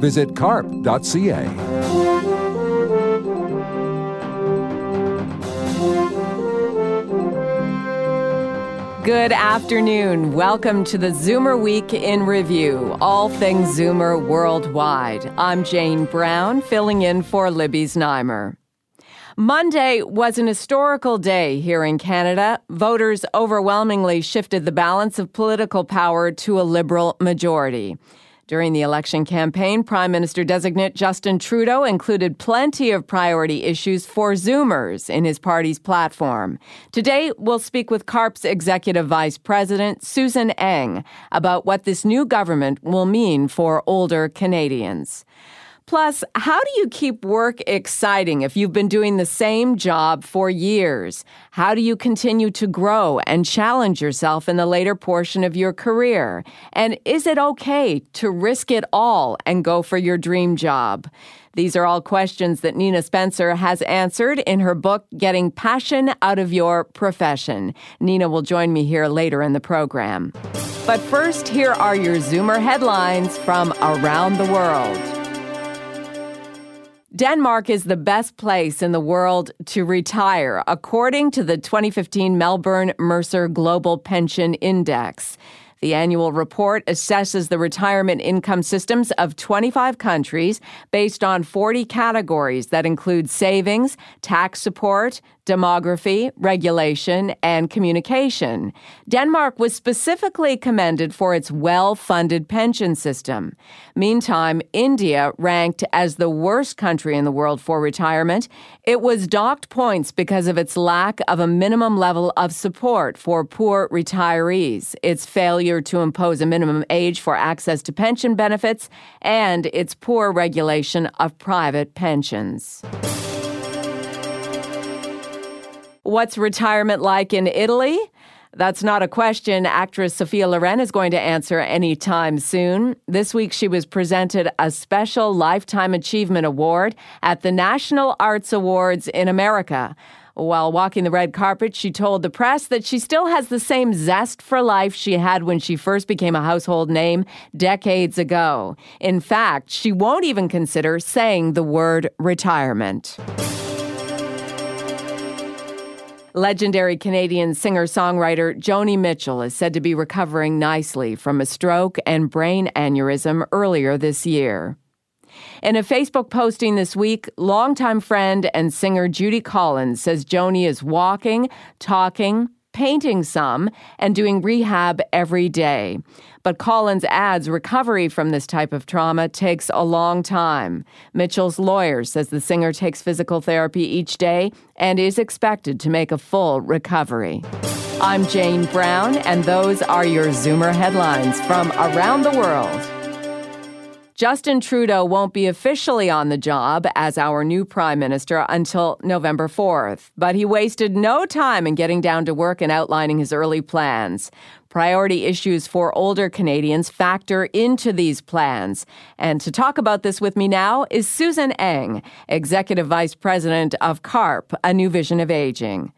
Visit carp.ca. Good afternoon. Welcome to the Zoomer Week in Review, all things Zoomer worldwide. I'm Jane Brown, filling in for Libby Znaimer. Monday was an historical day here in Canada. Voters overwhelmingly shifted the balance of political power to a Liberal majority. During the election campaign, Prime Minister designate Justin Trudeau included plenty of priority issues for Zoomers in his party's platform. Today, we'll speak with CARP's Executive Vice President, Susan Eng, about what this new government will mean for older Canadians. Plus, how do you keep work exciting if you've been doing the same job for years? How do you continue to grow and challenge yourself in the later portion of your career? And is it okay to risk it all and go for your dream job? These are all questions that Nina Spencer has answered in her book, Getting Passion Out of Your Profession. Nina will join me here later in the program. But first, here are your Zoomer headlines from around the world. Denmark is the best place in the world to retire, according to the 2015 Melbourne Mercer Global Pension Index. The annual report assesses the retirement income systems of 25 countries based on 40 categories that include savings, tax support, demography, regulation, and communication. Denmark was specifically commended for its well funded pension system. Meantime, India ranked as the worst country in the world for retirement. It was docked points because of its lack of a minimum level of support for poor retirees, its failure to impose a minimum age for access to pension benefits, and its poor regulation of private pensions. What's retirement like in Italy? That's not a question actress Sophia Loren is going to answer anytime soon. This week, she was presented a special Lifetime Achievement Award at the National Arts Awards in America. While walking the red carpet, she told the press that she still has the same zest for life she had when she first became a household name decades ago. In fact, she won't even consider saying the word retirement. Legendary Canadian singer songwriter Joni Mitchell is said to be recovering nicely from a stroke and brain aneurysm earlier this year. In a Facebook posting this week, longtime friend and singer Judy Collins says Joni is walking, talking, painting some, and doing rehab every day. But Collins adds recovery from this type of trauma takes a long time. Mitchell's lawyer says the singer takes physical therapy each day and is expected to make a full recovery. I'm Jane Brown, and those are your Zoomer headlines from around the world. Justin Trudeau won't be officially on the job as our new prime minister until November 4th, but he wasted no time in getting down to work and outlining his early plans. Priority issues for older Canadians factor into these plans. And to talk about this with me now is Susan Eng, Executive Vice President of CARP, a new vision of aging.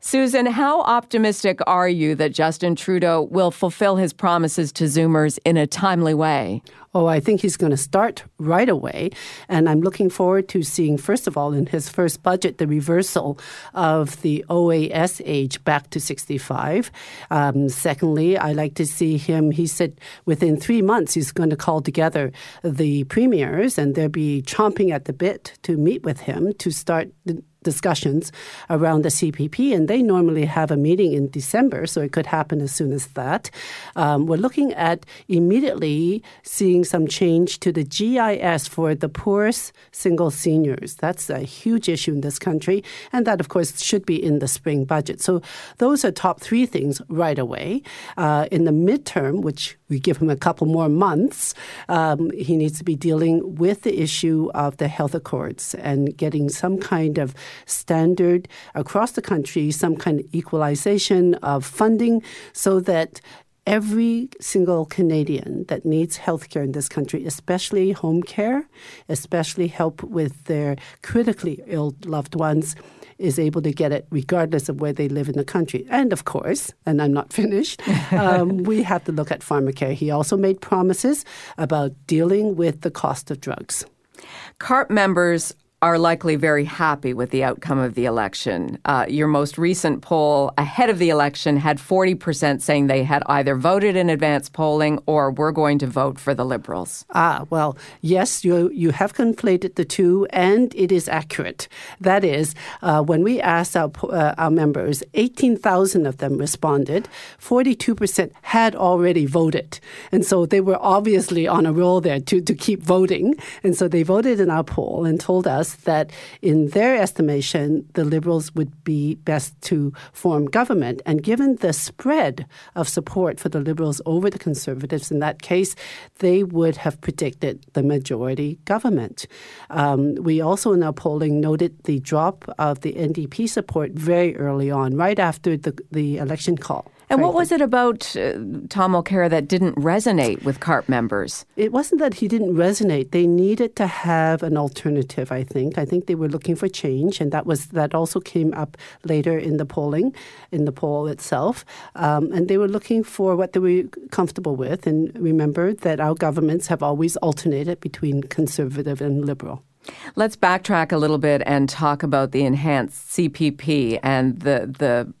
Susan, how optimistic are you that Justin Trudeau will fulfill his promises to Zoomers in a timely way? Oh, I think he's going to start right away. And I'm looking forward to seeing, first of all, in his first budget, the reversal of the OAS age back to 65. Um, secondly, I like to see him, he said within three months, he's going to call together the premiers and they'll be chomping at the bit to meet with him to start the discussions around the CPP, and they normally have a meeting in December, so it could happen as soon as that. Um, we're looking at immediately seeing some change to the GIS for the poorest single seniors. That's a huge issue in this country, and that, of course, should be in the spring budget. So those are top three things right away. Uh, in the midterm, which we give him a couple more months, um, he needs to be dealing with the issue of the health accords and getting some kind of standard across the country, some kind of equalization of funding so that every single Canadian that needs health care in this country, especially home care, especially help with their critically ill loved ones, is able to get it regardless of where they live in the country. And of course, and I'm not finished, um, we have to look at pharmacare. He also made promises about dealing with the cost of drugs. CARP members are likely very happy with the outcome of the election. Uh, your most recent poll ahead of the election had 40% saying they had either voted in advance polling or were going to vote for the Liberals. Ah, well, yes, you, you have conflated the two, and it is accurate. That is, uh, when we asked our, uh, our members, 18,000 of them responded, 42% had already voted. And so they were obviously on a roll there to, to keep voting. And so they voted in our poll and told us that in their estimation, the Liberals would be best to form government. And given the spread of support for the Liberals over the Conservatives in that case, they would have predicted the majority government. Um, we also in our polling noted the drop of the NDP support very early on, right after the, the election call. And what was it about uh, Tom Mulcair that didn't resonate with CARP members? It wasn't that he didn't resonate. They needed to have an alternative, I think. I think they were looking for change, and that was that also came up later in the polling, in the poll itself. Um, and they were looking for what they were comfortable with. And remember that our governments have always alternated between conservative and liberal. Let's backtrack a little bit and talk about the enhanced CPP and the the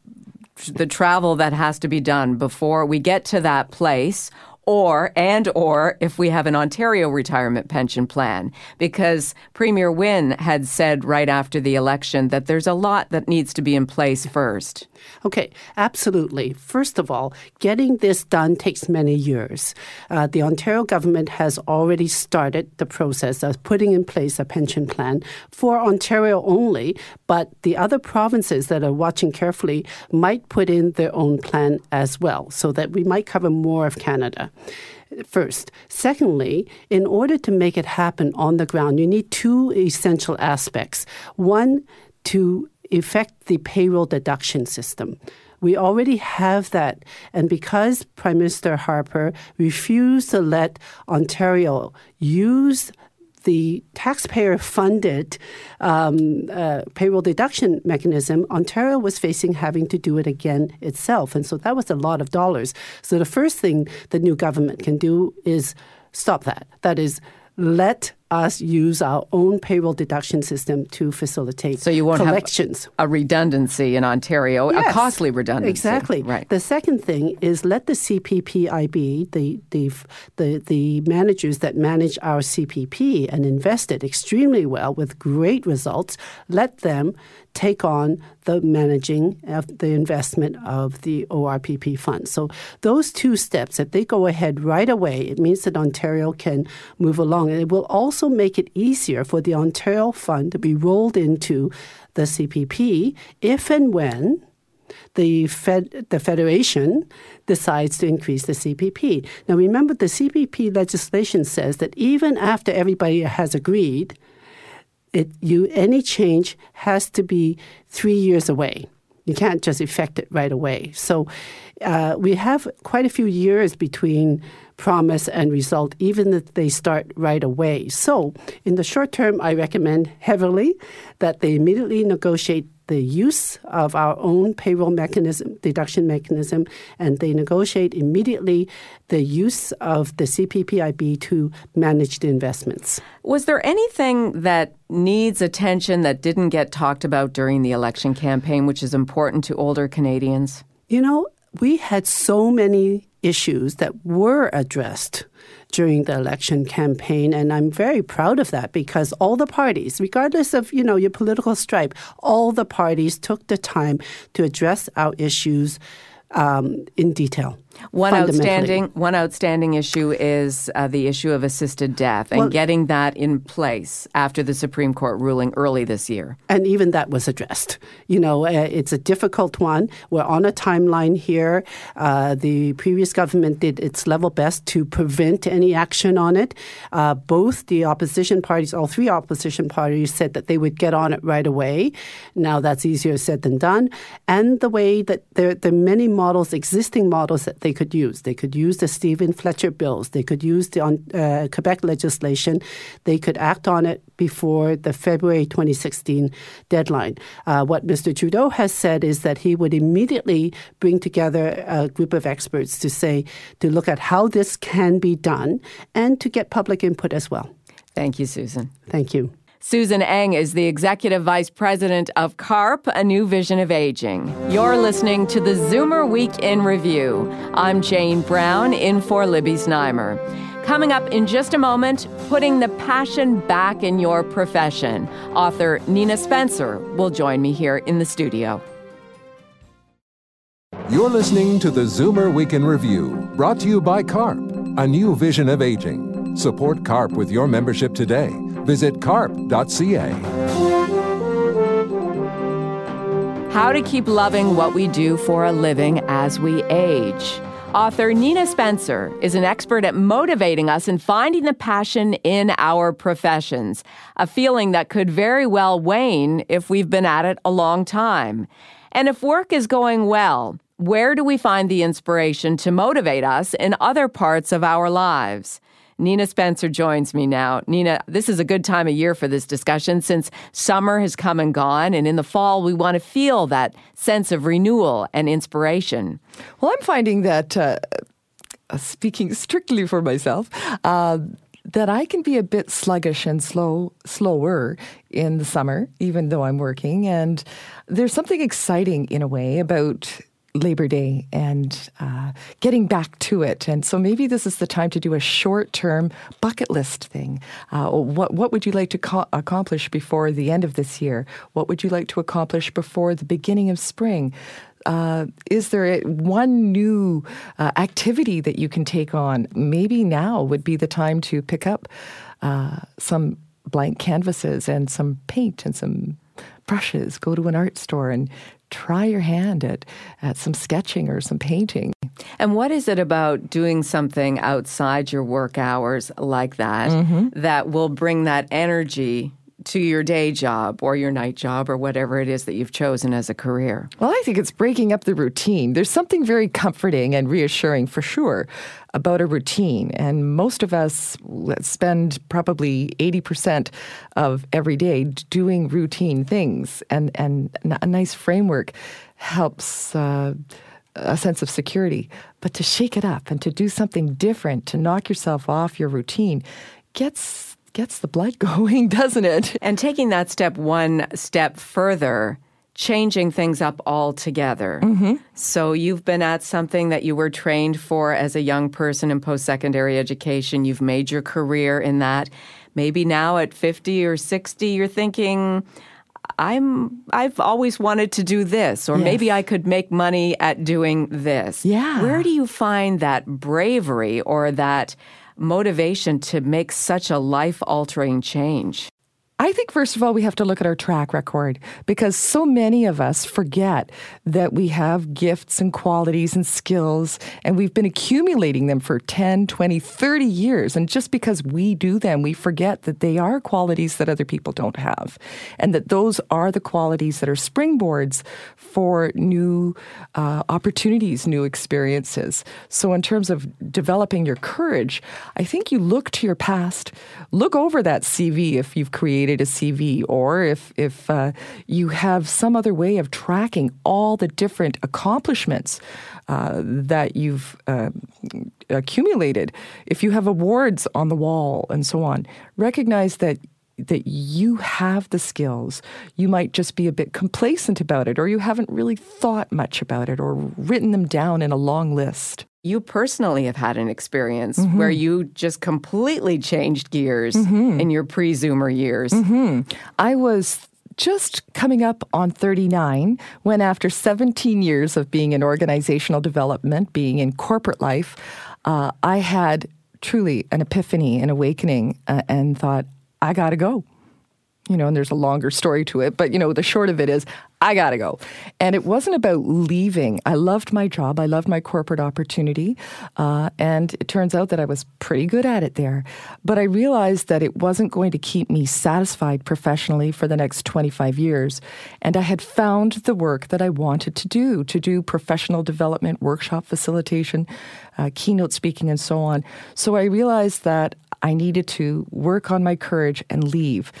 the travel that has to be done before we get to that place or and or if we have an Ontario retirement pension plan because Premier Wynne had said right after the election that there's a lot that needs to be in place first. Okay, absolutely. First of all, getting this done takes many years. Uh, the Ontario government has already started the process of putting in place a pension plan for Ontario only, but the other provinces that are watching carefully might put in their own plan as well, so that we might cover more of Canada first. Secondly, in order to make it happen on the ground, you need two essential aspects. One, to effect the payroll deduction system. We already have that. And because Prime Minister Harper refused to let Ontario use the taxpayer funded um, uh, payroll deduction mechanism, Ontario was facing having to do it again itself. And so that was a lot of dollars. So the first thing the new government can do is stop that. That is, let us use our own payroll deduction system to facilitate so you won't collections. Have a redundancy in Ontario, yes, a costly redundancy. Exactly. Right. The second thing is let the CPPIB, the, the, the, the managers that manage our CPP and invest it extremely well with great results, let them take on the managing of the investment of the ORPP fund. So those two steps, if they go ahead right away, it means that Ontario can move along. And it will also make it easier for the Ontario fund to be rolled into the CPP if and when the Fed, the Federation decides to increase the CPP. Now, remember, the CPP legislation says that even after everybody has agreed, it, you, any change has to be three years away. You can't just effect it right away. So uh, we have quite a few years between promise and result, even if they start right away. So in the short term, I recommend heavily that they immediately negotiate the use of our own payroll mechanism, deduction mechanism, and they negotiate immediately the use of the CPPIB to manage the investments. Was there anything that needs attention that didn't get talked about during the election campaign, which is important to older Canadians? You know, we had so many issues that were addressed during the election campaign and I'm very proud of that because all the parties regardless of you know your political stripe all the parties took the time to address our issues um, in detail one outstanding one outstanding issue is uh, the issue of assisted death and well, getting that in place after the Supreme Court ruling early this year. And even that was addressed. You know, uh, it's a difficult one. We're on a timeline here. Uh, the previous government did its level best to prevent any action on it. Uh, both the opposition parties, all three opposition parties, said that they would get on it right away. Now that's easier said than done. And the way that there, there are many models, existing models that they could use. They could use the Steven Fletcher bills. They could use the uh, Quebec legislation. They could act on it before the February 2016 deadline. Uh, what Mr. Trudeau has said is that he would immediately bring together a group of experts to say, to look at how this can be done and to get public input as well. Thank you, Susan. Thank you. Susan Eng is the Executive Vice President of CARP, A New Vision of Aging. You're listening to the Zoomer Week in Review. I'm Jane Brown, in for Libby Znaimer. Coming up in just a moment, putting the passion back in your profession. Author Nina Spencer will join me here in the studio. You're listening to the Zoomer Week in Review, brought to you by CARP, A New Vision of Aging. Support CARP with your membership today Visit carp.ca. How to keep loving what we do for a living as we age. Author Nina Spencer is an expert at motivating us and finding the passion in our professions, a feeling that could very well wane if we've been at it a long time. And if work is going well, where do we find the inspiration to motivate us in other parts of our lives? Nina Spencer joins me now. Nina, this is a good time of year for this discussion since summer has come and gone, and in the fall, we want to feel that sense of renewal and inspiration. Well, I'm finding that, uh, speaking strictly for myself, uh, that I can be a bit sluggish and slow, slower in the summer, even though I'm working. And there's something exciting in a way about Labor Day and uh, getting back to it. And so maybe this is the time to do a short term bucket list thing. Uh, what, what would you like to co- accomplish before the end of this year? What would you like to accomplish before the beginning of spring? Uh, is there one new uh, activity that you can take on? Maybe now would be the time to pick up uh, some blank canvases and some paint and some brushes, go to an art store and try your hand at, at some sketching or some painting. And what is it about doing something outside your work hours like that mm-hmm. that will bring that energy to your day job or your night job or whatever it is that you've chosen as a career? Well, I think it's breaking up the routine. There's something very comforting and reassuring for sure about a routine. And most of us spend probably 80% of every day doing routine things. And, and a nice framework helps. Uh, a sense of security, but to shake it up and to do something different, to knock yourself off your routine, gets gets the blood going, doesn't it? And taking that step one step further, changing things up altogether. Mm-hmm. So you've been at something that you were trained for as a young person in post secondary education. You've made your career in that. Maybe now at 50 or 60, you're thinking, I'm I've always wanted to do this or yes. maybe I could make money at doing this. Yeah. Where do you find that bravery or that motivation to make such a life altering change? I think, first of all, we have to look at our track record because so many of us forget that we have gifts and qualities and skills, and we've been accumulating them for 10, 20, 30 years. And just because we do them, we forget that they are qualities that other people don't have, and that those are the qualities that are springboards for new uh, opportunities, new experiences. So, in terms of developing your courage, I think you look to your past, look over that CV if you've created created a CV, or if if uh, you have some other way of tracking all the different accomplishments uh, that you've uh, accumulated, if you have awards on the wall and so on, recognize that that you have the skills. You might just be a bit complacent about it, or you haven't really thought much about it, or written them down in a long list. You personally have had an experience mm-hmm. where you just completely changed gears mm-hmm. in your pre Zoomer years. Mm-hmm. I was just coming up on 39 when, after 17 years of being in organizational development, being in corporate life, uh, I had truly an epiphany, an awakening, uh, and thought, I got to go you know, and there's a longer story to it, but you know, the short of it is I got to go. And it wasn't about leaving. I loved my job. I loved my corporate opportunity. Uh, and it turns out that I was pretty good at it there. But I realized that it wasn't going to keep me satisfied professionally for the next 25 years. And I had found the work that I wanted to do to do professional development, workshop facilitation, uh, keynote speaking, and so on. So I realized that I needed to work on my courage and leave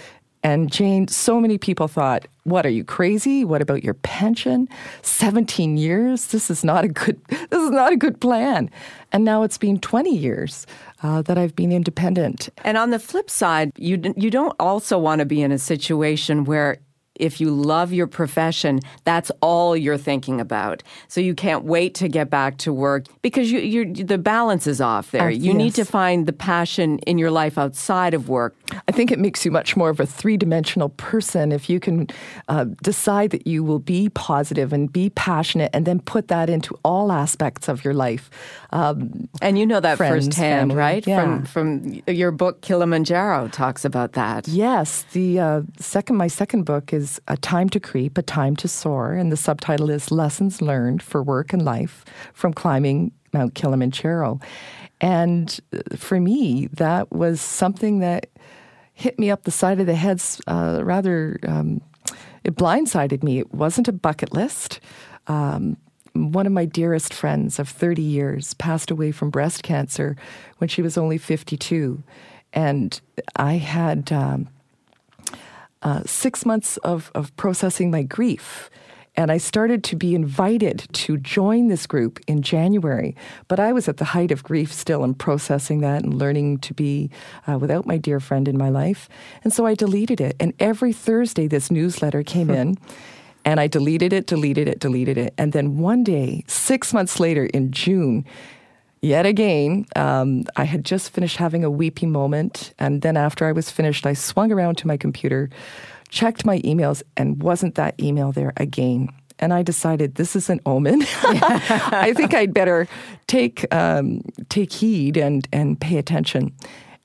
and Jane, so many people thought, what are you crazy? What about your pension? 17 years? This is not a good this is not a good plan. And now it's been 20 years uh, that I've been independent. And on the flip side, you you don't also want to be in a situation where if you love your profession, that's all you're thinking about. So you can't wait to get back to work because you, you the balance is off there. Uh, you yes. need to find the passion in your life outside of work. I think it makes you much more of a three dimensional person if you can uh, decide that you will be positive and be passionate and then put that into all aspects of your life. Um, and you know that friends, firsthand, family. right? Yeah. From, from your book, Kilimanjaro, talks about that. Yes. The uh, second, my second book is is A Time to Creep, A Time to Soar, and the subtitle is Lessons Learned for Work and Life from Climbing Mount Kilimanjaro. And uh, for me, that was something that hit me up the side of the head uh, rather, um, it blindsided me. It wasn't a bucket list. Um, one of my dearest friends of 30 years passed away from breast cancer when she was only 52. And I had um, uh, six months of, of processing my grief. And I started to be invited to join this group in January. But I was at the height of grief still and processing that and learning to be uh, without my dear friend in my life. And so I deleted it. And every Thursday, this newsletter came in. And I deleted it, deleted it, deleted it. And then one day, six months later in June, yet again, um, I had just finished having a weepy moment. And then after I was finished, I swung around to my computer, checked my emails, and wasn't that email there again. And I decided this is an omen. I think I'd better take um, take heed and and pay attention.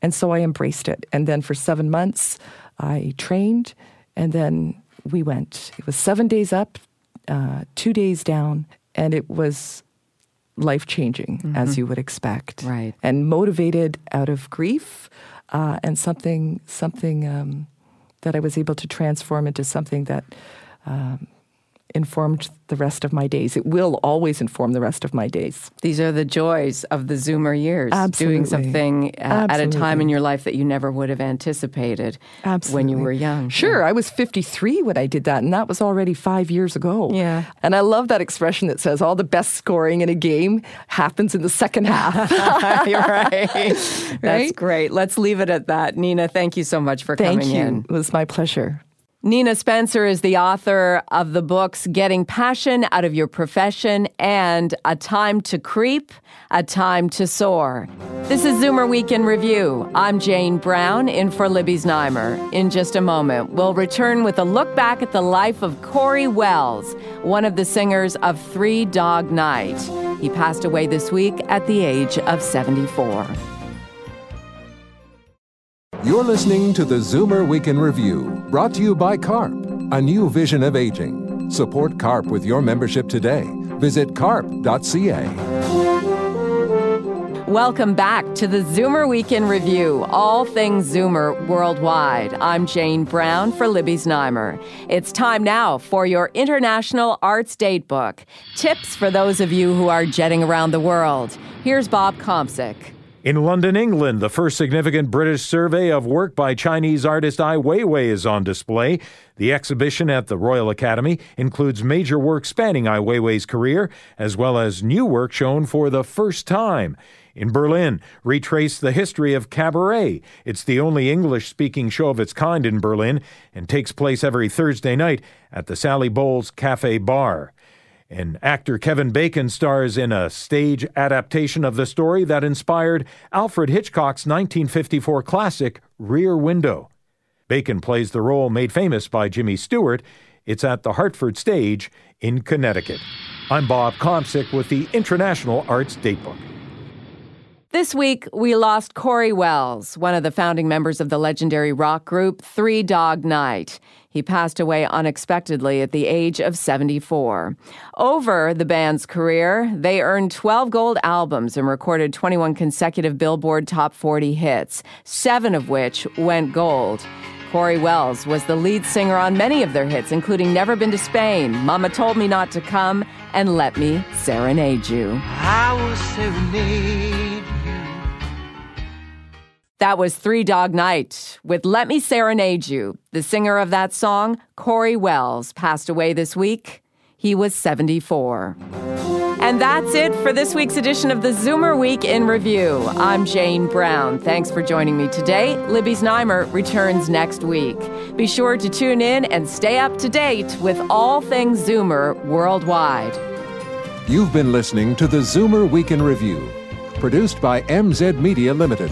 And so I embraced it. And then for seven months, I trained, and then we went. It was seven days up, uh, two days down, and it was life changing, mm-hmm. as you would expect, right? And motivated out of grief, uh, and something something um, that I was able to transform into something that um, informed the rest of my days. It will always inform the rest of my days. These are the joys of the Zoomer years. Absolutely. Doing something uh, at a time in your life that you never would have anticipated Absolutely. when you were young. Sure, yeah. I was 53 when I did that, and that was already five years ago. Yeah. And I love that expression that says all the best scoring in a game happens in the second half. You're right. right. That's great. Let's leave it at that. Nina, thank you so much for thank coming you. in. It was my pleasure. Nina Spencer is the author of the books Getting Passion Out of Your Profession and A Time to Creep, A Time to Soar. This is Zoomer Week in Review. I'm Jane Brown in for Libby Znaimer. In just a moment, we'll return with a look back at the life of Cory Wells, one of the singers of Three Dog Night. He passed away this week at the age of 74. You're listening to the Zoomer Week in Review, brought to you by CARP, a new vision of aging. Support CARP with your membership today. Visit carp.ca. Welcome back to the Zoomer Week in Review, all things Zoomer worldwide. I'm Jane Brown for Libby's Znaimer. It's time now for your International Arts Date Book. Tips for those of you who are jetting around the world. Here's Bob Komsic. In London, England, the first significant British survey of work by Chinese artist Ai Weiwei is on display. The exhibition at the Royal Academy includes major work spanning Ai Weiwei's career, as well as new work shown for the first time. In Berlin, retrace the history of cabaret. It's the only English speaking show of its kind in Berlin and takes place every Thursday night at the Sally Bowles Cafe Bar. And actor Kevin Bacon stars in a stage adaptation of the story that inspired Alfred Hitchcock's 1954 classic Rear Window. Bacon plays the role made famous by Jimmy Stewart. It's at the Hartford Stage in Connecticut. I'm Bob Komsic with the International Arts Datebook. This week, we lost Cory Wells, one of the founding members of the legendary rock group Three Dog Night. He passed away unexpectedly at the age of 74. Over the band's career, they earned 12 gold albums and recorded 21 consecutive Billboard Top 40 hits, seven of which went gold. Cory Wells was the lead singer on many of their hits, including Never Been to Spain, Mama Told Me Not to Come, and Let Me Serenade You. I will serenade that was Three Dog Night with Let Me Serenade You. The singer of that song, Cory Wells, passed away this week. He was 74. And that's it for this week's edition of the Zoomer Week in Review. I'm Jane Brown. Thanks for joining me today. Libby Znaimer returns next week. Be sure to tune in and stay up to date with all things Zoomer worldwide. You've been listening to the Zoomer Week in Review, produced by MZ Media Limited.